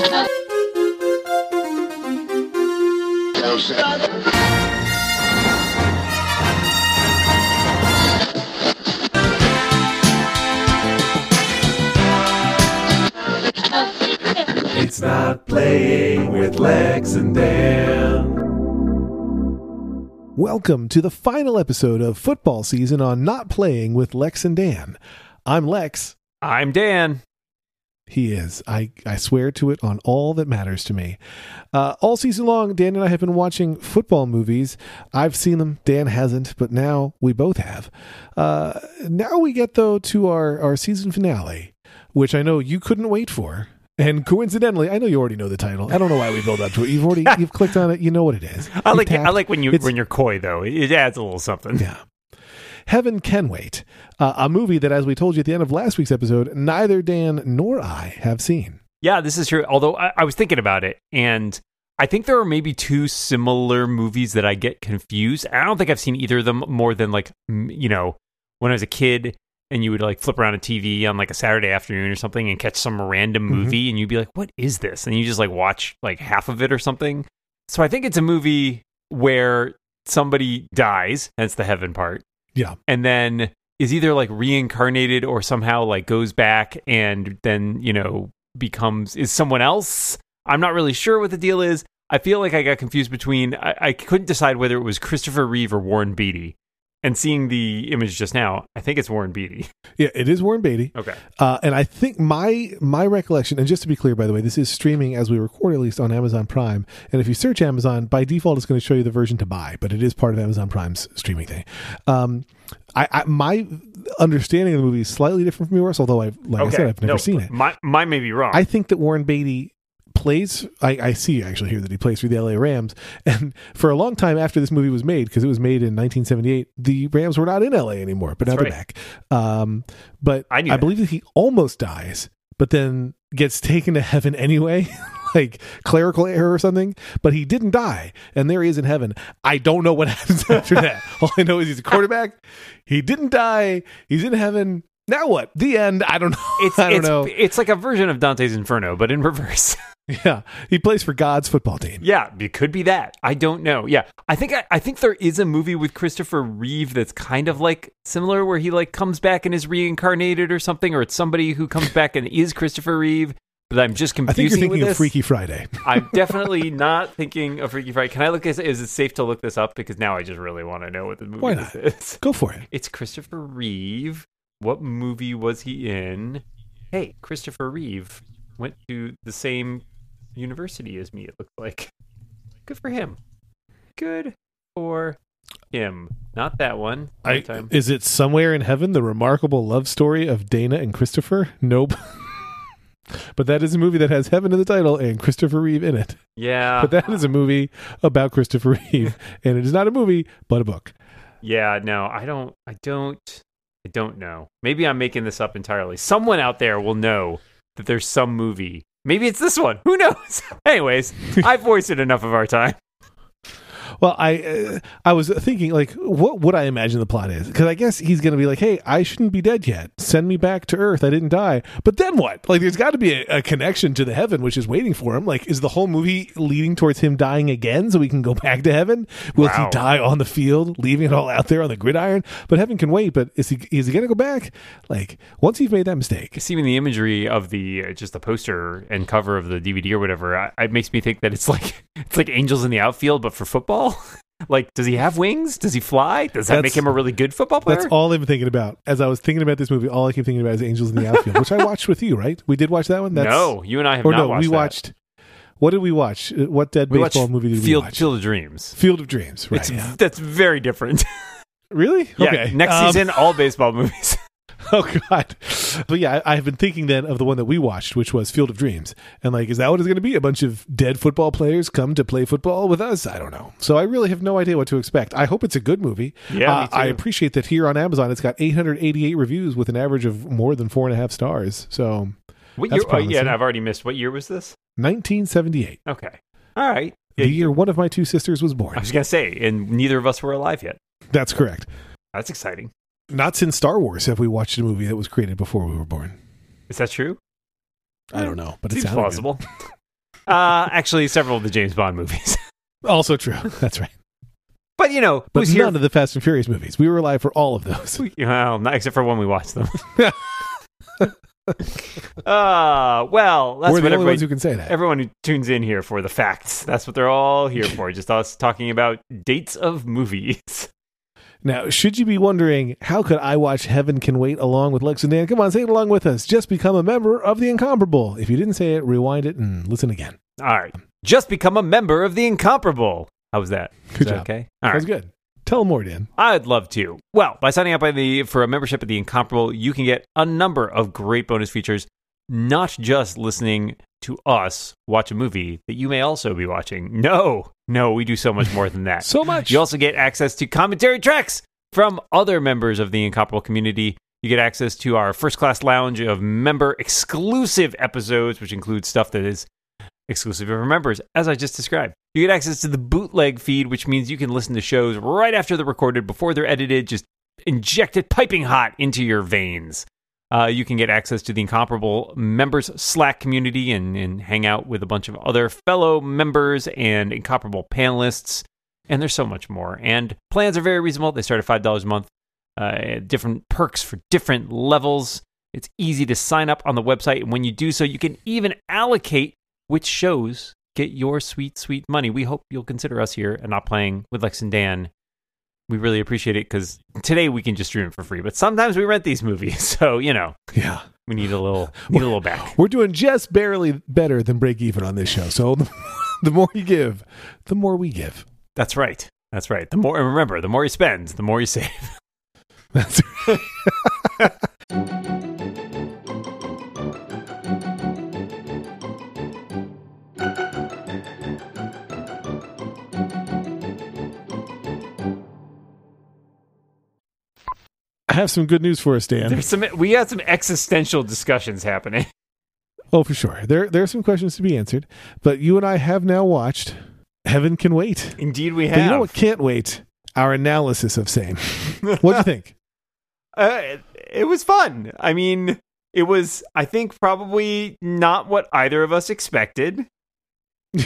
It's not playing with Lex and Dan. Welcome to the final episode of football season on Not Playing with Lex and Dan. I'm Lex. I'm Dan. He is. I, I swear to it on all that matters to me. Uh, all season long, Dan and I have been watching football movies. I've seen them. Dan hasn't, but now we both have. Uh, now we get, though, to our, our season finale, which I know you couldn't wait for. And coincidentally, I know you already know the title. I don't know why we build up to it. You've already you've clicked on it. You know what it is. I like I like when you It's- when you're coy though. It adds a little something. Yeah. Heaven Can Wait, uh, a movie that, as we told you at the end of last week's episode, neither Dan nor I have seen. Yeah, this is true. Although I, I was thinking about it, and I think there are maybe two similar movies that I get confused. I don't think I've seen either of them more than like you know when I was a kid, and you would like flip around a TV on like a Saturday afternoon or something and catch some random Mhm. movie, and you'd be like, "What is this?" And you just like watch like half of it or something. So I think it's a movie where somebody dies. That's the heaven part. Yeah. and then is either like reincarnated or somehow like goes back and then you know becomes is someone else? I'm not really sure what the deal is. I feel like i got confused between i, I couldn't decide whether it was christopher reeve or warren beatty and seeing the image just now i think it's warren beatty Yeah, it is Warren Beatty. okay Uh, and I think my my recollection, and just to be clear, by the way, this is streaming as we record, at least on Amazon Prime. And if you search Amazon, by default, it's going to show you the version to buy, but it is part of Amazon Prime's streaming thing. Um, I, I my understanding of the movie is slightly different from yours, although I like I said, I've never no, seen it. my, mine may be wrong I think that Warren Beatty plays. I, I see actually here that he plays for the LA Rams, and for a long time after this movie was made, because it was made in 1978, the Rams were not in LA anymore, but now That's they're right. back. Um, but I I, believe that he almost dies, but then gets taken to heaven anyway. Like clerical error or something, but he didn't die, and there he is in heaven. I don't know what happens after that. All I know is he's a quarterback. He didn't die. He's in heaven. Now what? The end. I don't know. it's, I don't it's, know. it's like a version of dante's inferno but in reverse Yeah, he plays for God's football team. Yeah, it could be that. I don't know. Yeah, I think I, I think there is a movie with Christopher Reeve that's kind of like similar, where he like comes back and is reincarnated or something, or it's somebody who comes back and is Christopher Reeve. But I'm just I think you're thinking of this. Freaky Friday. I'm definitely not thinking of Freaky Friday. Can I look at? Is it safe to look this up? Because now I just really want to know what the movie Why not? is. Go for it. It's Christopher Reeve. What movie was he in? Hey, Christopher Reeve went to the same university as me, it looks like. Good for him. Good for him. Not that one. I, time. is it somewhere in heaven? The remarkable love story of Dana and Christopher? Nope. but that is a movie that has heaven in the title and Christopher Reeve in it. Yeah. But that is a movie about Christopher Reeve, and it is not a movie, but a book. yeah, no, I don't I don't I don't know. Maybe I'm making this up entirely. Someone out there will know that there's some movie. Maybe it's this one. Who knows? Anyways, I've wasted enough of our time. Well, I uh, I was thinking like, what would I imagine the plot is? Because I guess he's going to be like, "Hey, I shouldn't be dead yet. Send me back to Earth. I didn't die." But then what? Like, there's got to be a, a connection to the heaven which is waiting for him. Like, is the whole movie leading towards him dying again so we can go back to heaven? Will Wow. he die on the field, leaving it all out there on the gridiron? But heaven can wait. But is he is he going to go back? Like, once he's made that mistake, seeing the imagery of the uh, just the poster and cover of the DVD or whatever, I, it makes me think that it's like it's like Angels in the Outfield, but for football. like, does he have wings? Does he fly? Does that That's- make him a really good football player? That's all I'm thinking about. As I was thinking about this movie, all I keep thinking about is Angels in the Outfield, which I watched with you, right? We did watch that one? no, you and I have or not no, watched we that. watched. What did we watch? Uh, What dead We baseball movie did Field we watch? Field of Dreams. Field of Dreams. Right. yeah. that's very different. Really? yeah, okay. next Um, season, all baseball movies. Oh God. But yeah, I, I've been thinking then of the one that we watched, which was Field of Dreams, and like, is that what it's going to be? A bunch of dead football players come to play football with us? I don't know. So I really have no idea what to expect. I hope it's a good movie. Yeah, Uh. I appreciate that here on Amazon, it's got 888 reviews with an average of more than four and a half stars. So What That's year? Oh, yeah, and I've already missed. What year was this? 1978, Okay, all right. the year one of my two sisters was born. I was gonna say, and neither of us were alive yet. That's correct. That's exciting. Not since Star Wars have we watched a movie that was created before we were born. Is that true? I don't know, but it Seems sounded good. plausible. Uh, actually, several of the James Bond movies. Also true. That's right. but you know, But who's here? none of the Fast and Furious movies. We were alive for all of those. well, not except for when we watched them. uh, well, that's we're what the only ones who can say that. everyone who tunes in here for the facts. That's what they're all here for. Just us talking about dates of movies. Now, should you be wondering, how could I watch Heaven Can Wait along with Lex and Dan? Come on, say it along with us. Just become a member of the Incomparable. If you didn't say it, rewind it and listen again. All right. Just become a member of the Incomparable. How was that? Is Good that job. Okay. That All was good. Tell more, Dan. I'd love to. Well, by signing up by the for a membership at the Incomparable, you can get a number of great bonus features, not just listening to us watch a movie that you may also be watching. No, no, we do so much more than that. So much. You also get access to commentary tracks from other members of the Incomparable community. You get access to our first class lounge of member exclusive episodes, which includes stuff that is exclusive of members, as I just described. You get access to the bootleg feed, which means you can listen to shows right after they're recorded, before they're edited, just injected piping hot into your veins. Uh, you can get access to the Incomparable members Slack community and, and hang out with a bunch of other fellow members and Incomparable panelists. And there's so much more. And plans are very reasonable. They start at $5 a month. Uh, different perks for different levels. It's easy to sign up on the website. And when you do so, you can even allocate which shows get your sweet, sweet money. We hope you'll consider us here and not playing with Lex and Dan. We really appreciate it because today we can just stream it for free, but sometimes we rent these movies. So, you know, Yeah. we need a little need a little back. We're doing just barely better than break even on this show. So the, the more you give, the more we give. That's right. That's right. The more and remember, the more you spend, the more you save. That's I have some good news for us, Dan. There's some we had some existential discussions happening. Oh, for sure. There, there are some questions to be answered, but you and I have now watched Heaven Can Wait. Indeed, we But have. you know what can't wait? Our analysis of same. what do you think? Uh, it, it was fun. I mean, it was. I think probably not what either of us expected.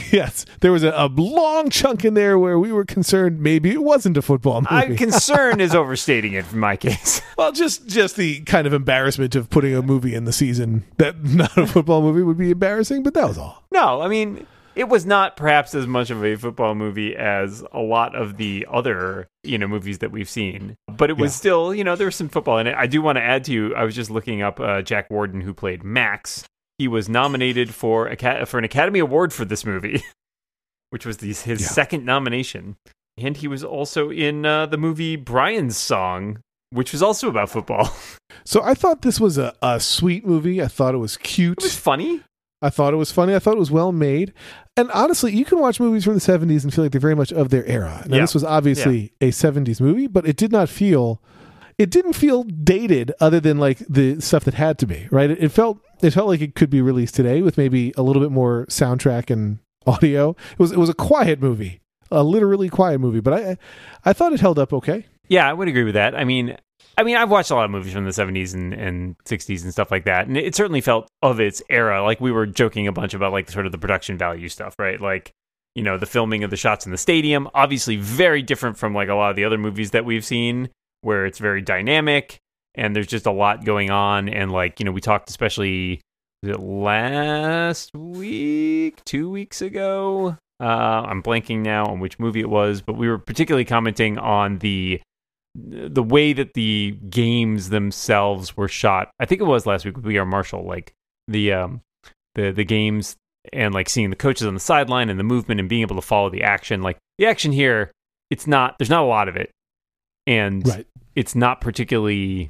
yes, there was a, a long chunk in there where we were concerned maybe it wasn't a football movie. I concern is overstating it in my case. well, just just the kind of embarrassment of putting a movie in the season that not a football movie would be embarrassing, but that was all. No, I mean, it was not perhaps as much of a football movie as a lot of the other, you know, movies that we've seen. But it was Yeah. still, you know, there was some football in it. I do want to add to you, I was just looking up uh, Jack Warden, who played Max. He was nominated for a for an Academy Award for this movie, which was the, his Yeah. second nomination. And he was also in uh, the movie Brian's Song, which was also about football. So I thought this was a, a sweet movie. I thought it was cute. It was funny. I thought it was funny. I thought it was well made. And honestly, you can watch movies from the 70s and feel like they're very much of their era. Now, Yeah. this was obviously a 70s movie, but it did not feel it didn't feel dated other than like the stuff that had to be, right? It, felt it felt like it could be released today with maybe a little bit more soundtrack and audio. It was it was a quiet movie. A literally quiet movie, but I I thought it held up okay. Yeah, I would agree with that. I mean, I mean, I've watched a lot of movies from the '70s and, and '60s and stuff like that, and it certainly felt of its era. Like we were joking a bunch about like sort of the production value stuff, right? Like you know, the filming of the shots in the stadium, obviously very different from like a lot of the other movies that we've seen, where it's very dynamic and there's just a lot going on. And like you know, we talked especially last week, two weeks ago. Uh, I'm blanking now on which movie it was, but we were particularly commenting on the the way that the games themselves were shot. I think it was last week with We Are Marshall, like the um the the games and like seeing the coaches on the sideline and the movement and being able to follow the action. Like the action here, it's not there's not a lot of it, and Right. it's not particularly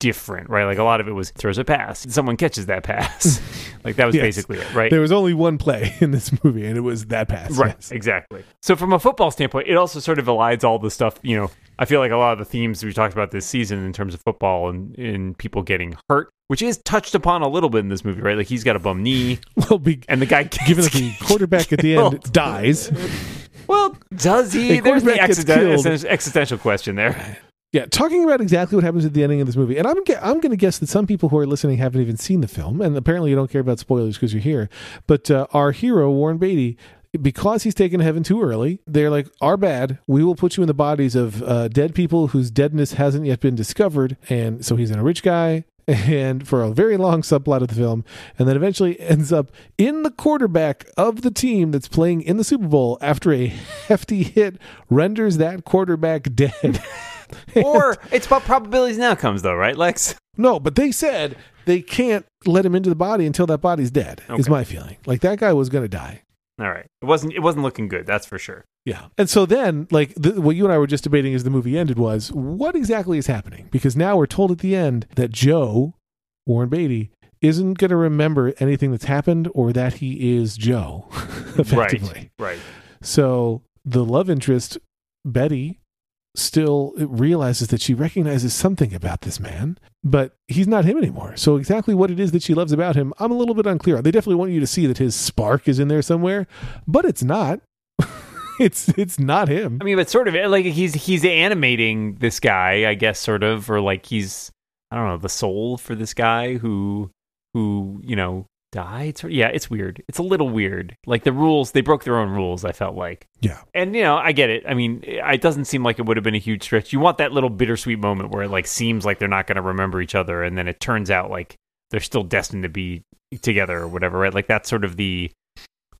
different, right? Like a lot of it was throws a pass, and someone catches that pass. like that was Yes. basically it, right? There was only one play in this movie, and it was that pass. Right, yes. exactly. So from a football standpoint, it also sort of elides all the stuff, you know, I feel like a lot of the themes we talked about this season in terms of football and in people getting hurt, which is touched upon a little bit in this movie, right? Like he's got a bum knee Well, be, and the guy given the quarterback at the end dies. Does he? There's the quarterback gets accident- killed. existential question there. Yeah, talking about exactly what happens at the ending of this movie, and I'm I'm going to guess that some people who are listening haven't even seen the film, and apparently you don't care about spoilers because you're here. But uh, our hero Warren Beatty, because he's taken to heaven too early, they're like, "Our bad. We will put you in the bodies of uh, dead people whose deadness hasn't yet been discovered." And so he's in a rich guy, and for a very long subplot of the film, and then eventually ends up in the quarterback of the team that's playing in the Super Bowl after a hefty hit renders that quarterback dead. or it's about probabilities and outcomes, though, right, Lex? No, but they said they can't let him into the body until that body's dead. Is my feeling. Like that guy was going to die. All right, it wasn't. It wasn't looking good. That's for sure. Yeah. And so then, like, the, what you and I were just debating as the movie ended was what exactly is happening? Because now we're told at the end that Joe, Warren Beatty, isn't going to remember anything that's happened or that he is Joe, effectively. Right. So the love interest, Betty, still realizes that she recognizes something about this man, but he's not him anymore. So exactly what it is that she loves about him, I'm a little bit unclear. They definitely want you to see that his spark is in there somewhere, but it's not. it's it's not him. I mean, but sort of eh, like he's he's animating this guy, I guess, sort of, or like he's I don't know the soul for this guy who who you know died. Sort yeah, it's weird. It's a little weird. Like the rules, they broke their own rules. I felt like, Yeah. and you know, I get it. I mean, eh, it doesn't seem like it would have been a huge stretch. You want that little bittersweet moment where it like seems like they're not going to remember each other, and then it turns out like they're still destined to be together or whatever, right? Like that's sort of the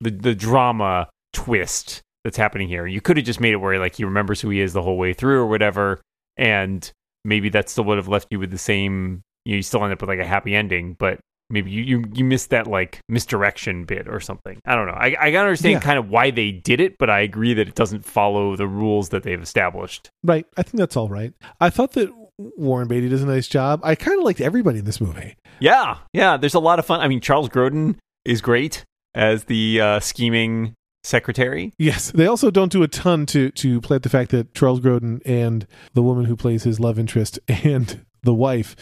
the the drama twist that's happening here. You could have just made it where like he remembers who he is the whole way through or whatever, and maybe that still would have left you with the same. You, know, you still end up with like a happy ending, but maybe you you, you missed that like misdirection bit or something. I don't know. I I gotta understand Yeah. kind of why they did it, but I agree that it doesn't follow the rules that they've established. Right. I think that's all right. I thought that Warren Beatty does a nice job. I kind of liked everybody in this movie. Yeah, yeah. There's a lot of fun. I mean, Charles Grodin is great as the uh, scheming secretary. Yes, they also don't do a ton to to play up the fact that Charles Grodin and the woman who plays his love interest and the wife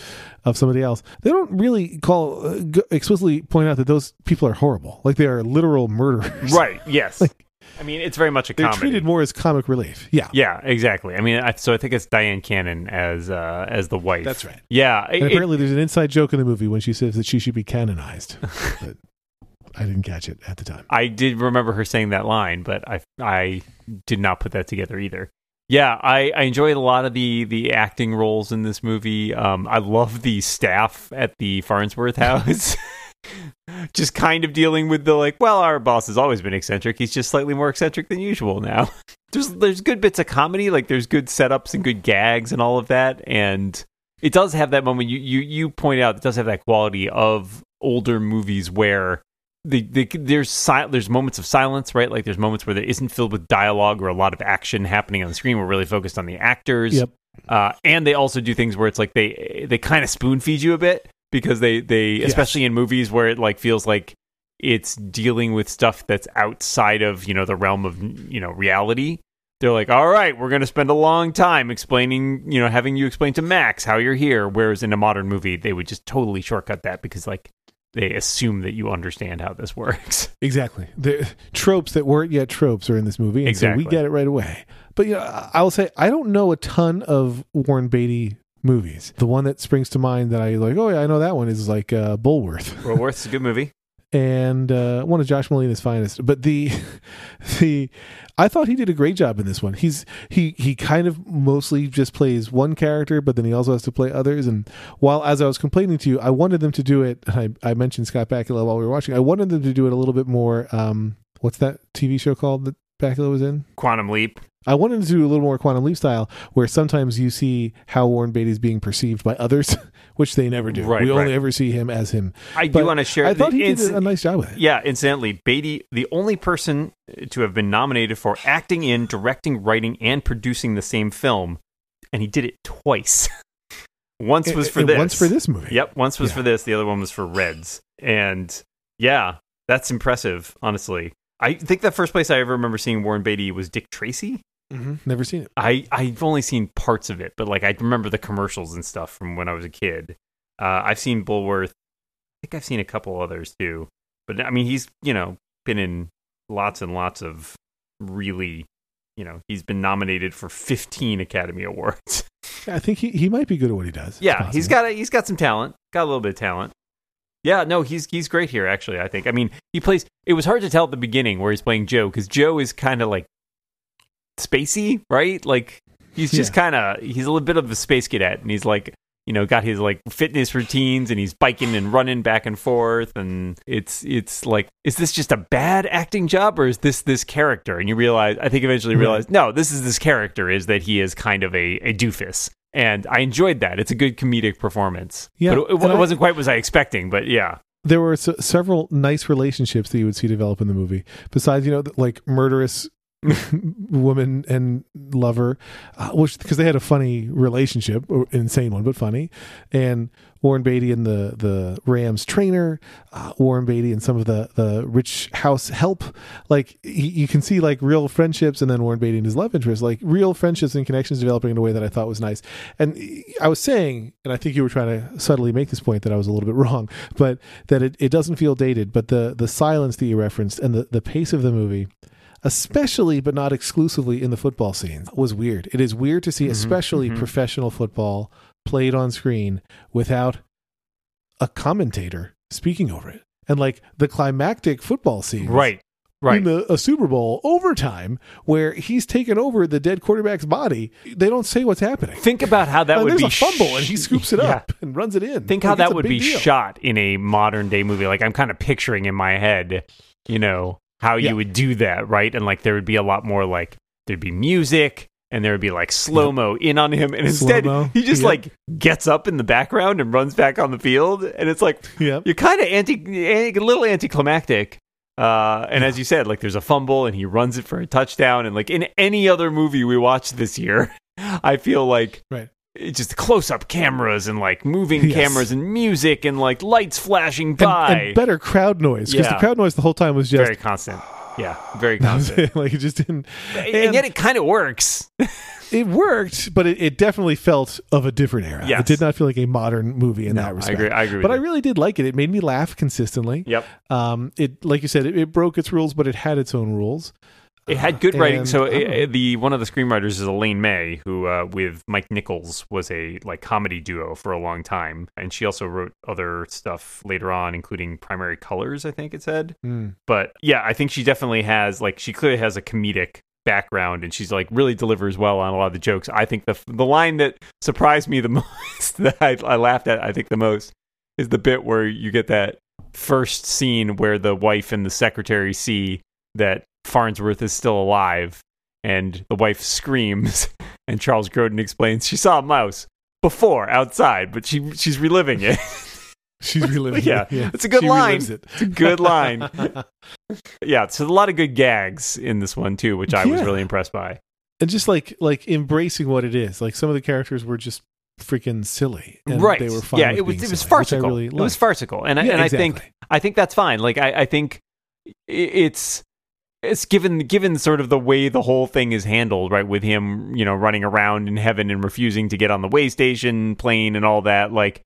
of somebody else, they don't really call uh, explicitly point out that those people are horrible. Like they are literal murderers. Right. Yes. like, I mean, it's very much a They're comedy. treated more as comic relief. Yeah. Yeah, exactly. I mean, I, so I think it's Dyan Cannon as uh, as the wife. That's right. Yeah, it- And it- apparently, there's an inside joke in the movie when she says that she should be canonized. I didn't catch it at the time. I did remember her saying that line, but I I did not put that together either. Yeah, I, I enjoyed a lot of the the acting roles in this movie. Um, I love the staff at the Farnsworth house. just kind of dealing with the like, well, our boss has always been eccentric. He's just slightly more eccentric than usual now. there's there's good bits of comedy, like there's good setups and good gags and all of that, and it does have that moment you you you point out. It does have that quality of older movies where the, the there's si- there's moments of silence, right? Like there's moments where there isn't filled with dialogue or a lot of action happening on the screen. We're really focused on the actors. Yep. Uh, and they also do things where it's like they they kind of spoon feed you a bit because they they Yes. especially in movies where it like feels like it's dealing with stuff that's outside of you know the realm of you know reality. They're like, all right, we're going to spend a long time explaining, you know, having you explain to Max how you're here. Whereas in a modern movie, they would just totally shortcut that because like they assume that you understand how this works. Exactly. The tropes that weren't yet tropes are in this movie, and so we get it right away. But you know, I I will say I don't know a ton of Warren Beatty movies. The one that springs to mind that I like, oh yeah, I know that one is like uh, Bulworth Woolworth's a good movie. And uh, one of Josh Malina's finest. But the the I thought he did a great job in this one. He's he he kind of mostly just plays one character, but then he also has to play others. And while as I was complaining to you, I wanted them to do it. I, I mentioned Scott Bakula while we were watching. I wanted them to do it a little bit more. Um, what's that TV show called that Bakula was in? Quantum Leap. I wanted to do a little more Quantum Leap style, where sometimes you see how Warren Beatty is being perceived by others, which they never do. Right, we only ever see him as him. I But do want to share. I thought he did a nice job with it. Yeah, incidentally, Beatty, the only person to have been nominated for acting in, directing, writing, and producing the same film, and he did it twice. once was for this. Once for this movie. Yep, once was Yeah. for this. The other one was for Reds, and yeah, that's impressive. Honestly, I think the first place I ever remember seeing Warren Beatty was Dick Tracy. Hmm Never seen it. I I've only seen parts of it, but like I remember the commercials and stuff from when I was a kid. Uh, I've seen Bulworth. I think I've seen a couple others too. But I mean, he's you know been in lots and lots of really, you know, he's been nominated for 15 Academy Awards. I think he, he might be good at what he does. Yeah, he's got a, he's got some talent. Got a little bit of talent. Yeah, no, he's he's great here. Actually, I think. I mean, he plays. It was hard to tell at the beginning where he's playing Joe because Joe is kind of like spacey, right? Like he's just kind of he's a little bit of a space cadet, and he's like you know got his like fitness routines, and he's biking and running back and forth, and it's it's like is this just a bad acting job or is this this character? And you realize, I think eventually realize, no, this is this character is that he is kind of a a doofus. And I enjoyed that. It's a good comedic performance. Yeah, but it, it and I- wasn't quite what I was expecting. But yeah, there were s- several nice relationships that you would see develop in the movie. Besides, you know, the- like murderous woman and lover, uh, which because they had a funny relationship, insane one, but funny. And Warren Beatty and the the Rams trainer, uh, Warren Beatty and some of the the rich house help. Like you can see like real friendships, and then Warren Beatty and his love interest, like real friendships and connections developing in a way that I thought was nice. And I was saying, and I think you were trying to subtly make this point that I was a little bit wrong, but that it, it doesn't feel dated. But the the silence that you referenced and the the pace of the movie especially but not exclusively in the football scenes was weird it is weird to see especially mhm. professional football played on screen without a commentator speaking over it and like the climactic football scene. right, right. in the, a Super Bowl overtime where he's taken over the dead quarterback's body. They don't say what's happening. Think about how that And would there's be a fumble and he scoops it Yeah. up and runs it in. Think Like, how that would be deal. shot in a modern day movie. Like I'm kind of picturing in my head, you know, how Yeah. you would do that, right? And like there would be a lot more like there'd be music and there would be like slow mo in on him, and instead Slow-mo. he just Yep. like gets up in the background and runs back on the field, and it's like Yep. you're kind of anti, a little anticlimactic. Uh, and as you said, like there's a fumble and he runs it for a touchdown, and like in any other movie we watched this year, I feel like Right. Just close up cameras and like moving Yes. cameras and music and like lights flashing And, by. and better crowd noise because Yeah. the crowd noise the whole time was just very constant. Yeah, very constant. like it just didn't. and, and- yet it kind of works. It worked, but it, it definitely felt of a different era. Yes. It did not feel like a modern movie in No, that I respect. agree. I agree. But I really did like it. It made me laugh consistently. Yep. Um, it like you said, it, it broke its rules, but it had its own rules. It had good writing. And So I don't uh, the one of the screenwriters is Elaine May, who uh, with Mike Nichols was a like comedy duo for a long time, and she also wrote other stuff later on, including Primary Colors. I think it said. Mm. But yeah, I think she definitely has like she clearly has a comedic background, and she's like really delivers well on a lot of the jokes. I think the the line that surprised me the most that I, I laughed at, I think the most, is the bit where you get that first scene where the wife and the secretary see that Farnsworth is still alive, and the wife screams, and Charles Grodin explains she saw a mouse before outside, but she she's reliving it. She's reliving Yeah, it. it's a good She line. it. It's a good line. yeah, so a lot of good gags in this one too, which I was really impressed by. and just like like embracing what it is. Like some of the characters were just freaking silly, and right? They were fine. yeah, it was it was silly, farcical. really it was farcical, and I, Yeah, and I think. I think that's fine. Like I, I think it's it's given given sort of the way the whole thing is handled, right? With him, you know, running around in heaven and refusing to get on the way station plane and all that. Like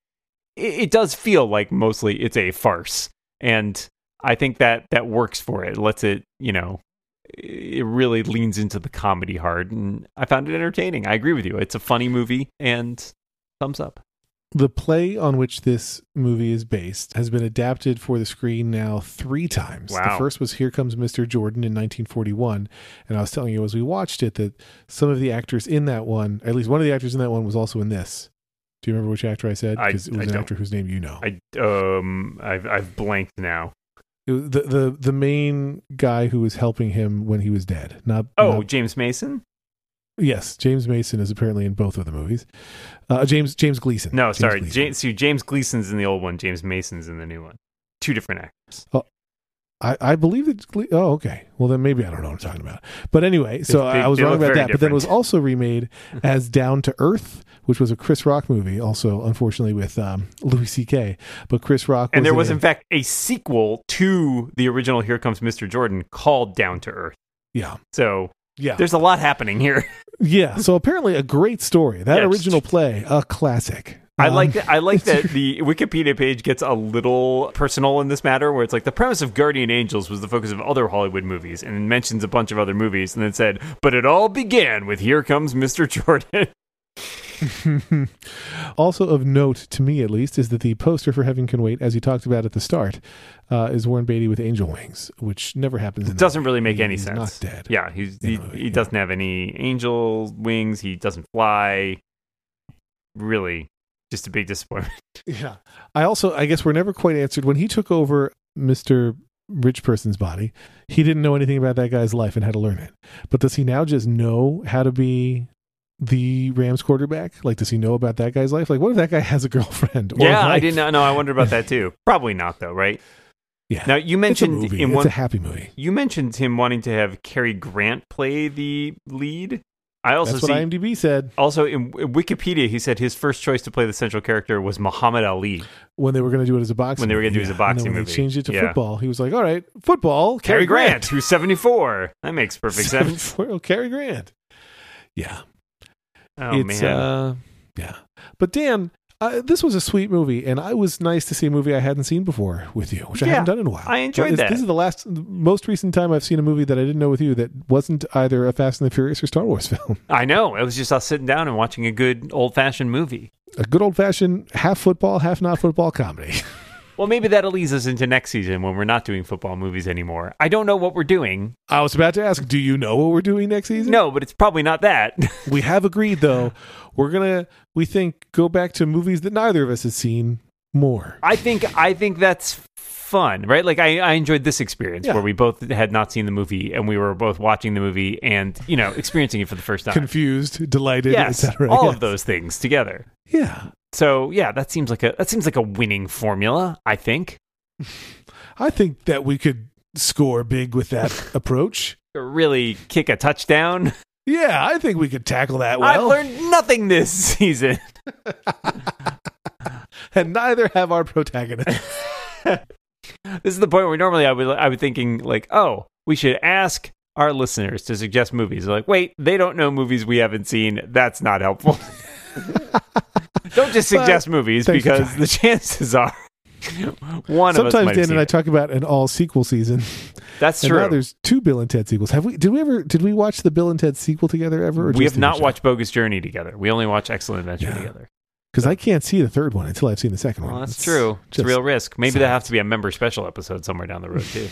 it, it does feel like mostly it's a farce, and I think that that works for it. Lets it, you know. It really leans into the comedy hard, and I found it entertaining. I agree with you. It's a funny movie, and thumbs up. The play on which this movie is based has been adapted for the screen now three times. Wow. The first was Here Comes Mr. Jordan in 1941. And I was telling you as we watched it that some of the actors in that one, at least one of the actors in that one, was also in this. Do you remember which actor I said? Because it was I an don't. actor whose name you know. I um I've I've blanked now. It the, the the main guy who was helping him when he was dead. Not Oh, not- James Mason? Yes, James Mason is apparently in both of the movies. Uh, James James Gleason. No, James sorry. Gleason. James see, James Gleason's in the old one, James Mason's in the new one. Two different actors. I, I believe that. Gle- Oh, okay. Well, then maybe I don't know what I'm talking about. But anyway, so They- I was wrong about that. But then it was also remade as Down to Earth, which was a Chris Rock movie, also unfortunately with um, Louis C.K. But Chris Rock, And there was in in fact a sequel to the original Here Comes Mr. Jordan called Down to Earth. yeah, So yeah, there's a lot happening here. yeah. So apparently, a great story. That original play, a classic. I Um, like that. I like that the Wikipedia page gets a little personal in this matter, where it's like the premise of Guardian Angels was the focus of other Hollywood movies, and it mentions a bunch of other movies, and then said, "But it all began with Here Comes Mr. Jordan." also of note to me at least is that the poster for Heaven Can Wait, as you talked about at the start, uh, is Warren Beatty with angel wings, which never happens. It doesn't really make any He's sense. Not dead. Yeah, he's he, he yeah. doesn't have any angel wings. He doesn't fly. Really, just a big disappointment. Yeah. I also, I guess we're never quite answered. When he took over Mr. Rich Person's body, he didn't know anything about that guy's life and had to learn it. But does he now just know how to be the Rams quarterback? Like, does he know about that guy's life? Like, what if that guy has a girlfriend? Or yeah, I didn't know. I wondered about that too. Probably not though, right? Yeah. Now you mentioned in it's a happy movie. you mentioned him wanting to have Cary Grant play the lead. I also That's see what IMDb said also in in Wikipedia he said his first choice to play the central character was Muhammad Ali. when they were going to do it as a boxing When they were gonna do it as a Yeah. And then boxing when movie. They changed it to Yeah. football. He was like, all right, football, Cary Cary Grant, who's 74. That makes perfect sense. 74, oh, Cary Grant. Yeah. Oh it's man. uh yeah but dan uh, this was a sweet movie and i was nice to see a movie i hadn't seen before with you which i haven't done in a while I enjoyed This- that. this is the last most recent time i've seen a movie that i didn't know with you that wasn't either a fast and the furious or star wars film I know. It was just us sitting down and watching a good old fashioned movie. a good old-fashioned half football half not football comedy Well, maybe that'll lead us into next season when we're not doing football movies anymore. I don't know what we're doing. i was about to ask do you know what we're doing next season No, but it's probably not that. we have agreed though we're gonna we think go back to movies that neither of us has seen more I think I think that's fun, right? Like I, I enjoyed this experience Yeah. where we both had not seen the movie and we were both watching the movie and you know experiencing it for the first time. confused delighted yes, etc all Yes. of those things together. yeah So yeah, that seems like a that seems like a winning formula. I think I think that we could score big with that approach. really kick a touchdown. Yeah, I think we could tackle that well. I've learned nothing this season. and neither have our protagonists. this is the point where normally I would I would thinking like, oh, we should ask our listeners to suggest movies. They're like, wait, they don't know movies we haven't seen. That's not helpful. don't just suggest movies because the chances are one Sometimes Dan and I talk about an all sequel season. That's and true. now there's two Bill and Ted sequels. Have we did we ever did we watch the Bill and Ted sequel together ever? Or we have not watched Bogus Journey together. We only watch Excellent Adventure Yeah. together. because I can't see the third one until I've seen the second Well, one. that's It's true. It's a real risk. Maybe there have to be a member special episode somewhere down the road too.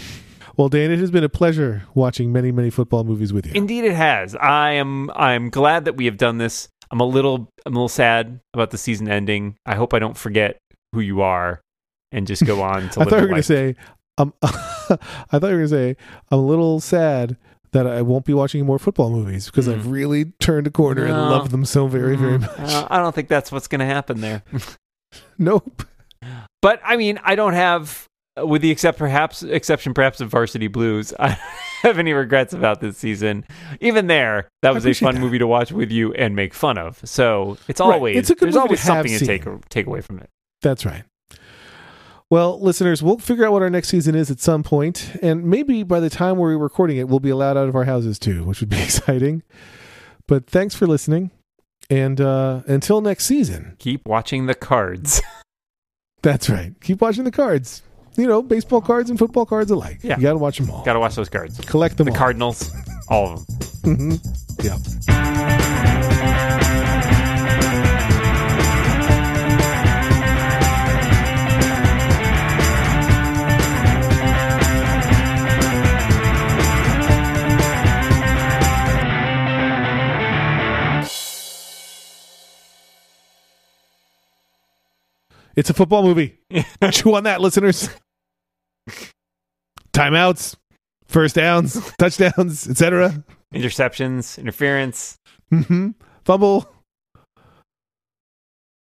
Well, Dan, it has been a pleasure watching many, many football movies with you. Indeed, it has. I am. I'm glad that we have done this. I'm a little. I'm a little sad about the season ending. I hope I don't forget who you are and just go on to I live thought you were going to say, um, I thought you were going to say, I'm a little sad that I won't be watching more football movies because Mm. I've really turned a corner and love them so very, very Mm, much. uh, I don't think that's what's going to happen there. Nope. But I mean, I don't have, with the except perhaps exception perhaps of Varsity Blues, I have any regrets about this season. Even there, that was a fun that. movie to watch with you and make fun of. So it's Right. always It's a good there's always to something to take take away from it. That's right. Well, listeners, we'll figure out what our next season is at some point, and maybe by the time we're recording it, we'll be allowed out of our houses too, which would be exciting. But thanks for listening, and uh, until next season. Keep watching the cards. That's right. Keep watching the cards. You know, baseball cards and football cards alike. Yeah. You got to watch them all. Got to watch those cards. Collect them The all. Cardinals, all of them. hmm Yeah. It's a football movie. Chew on that, listeners. Timeouts, first downs, touchdowns, etc. Interceptions, interference. hmm Fumble.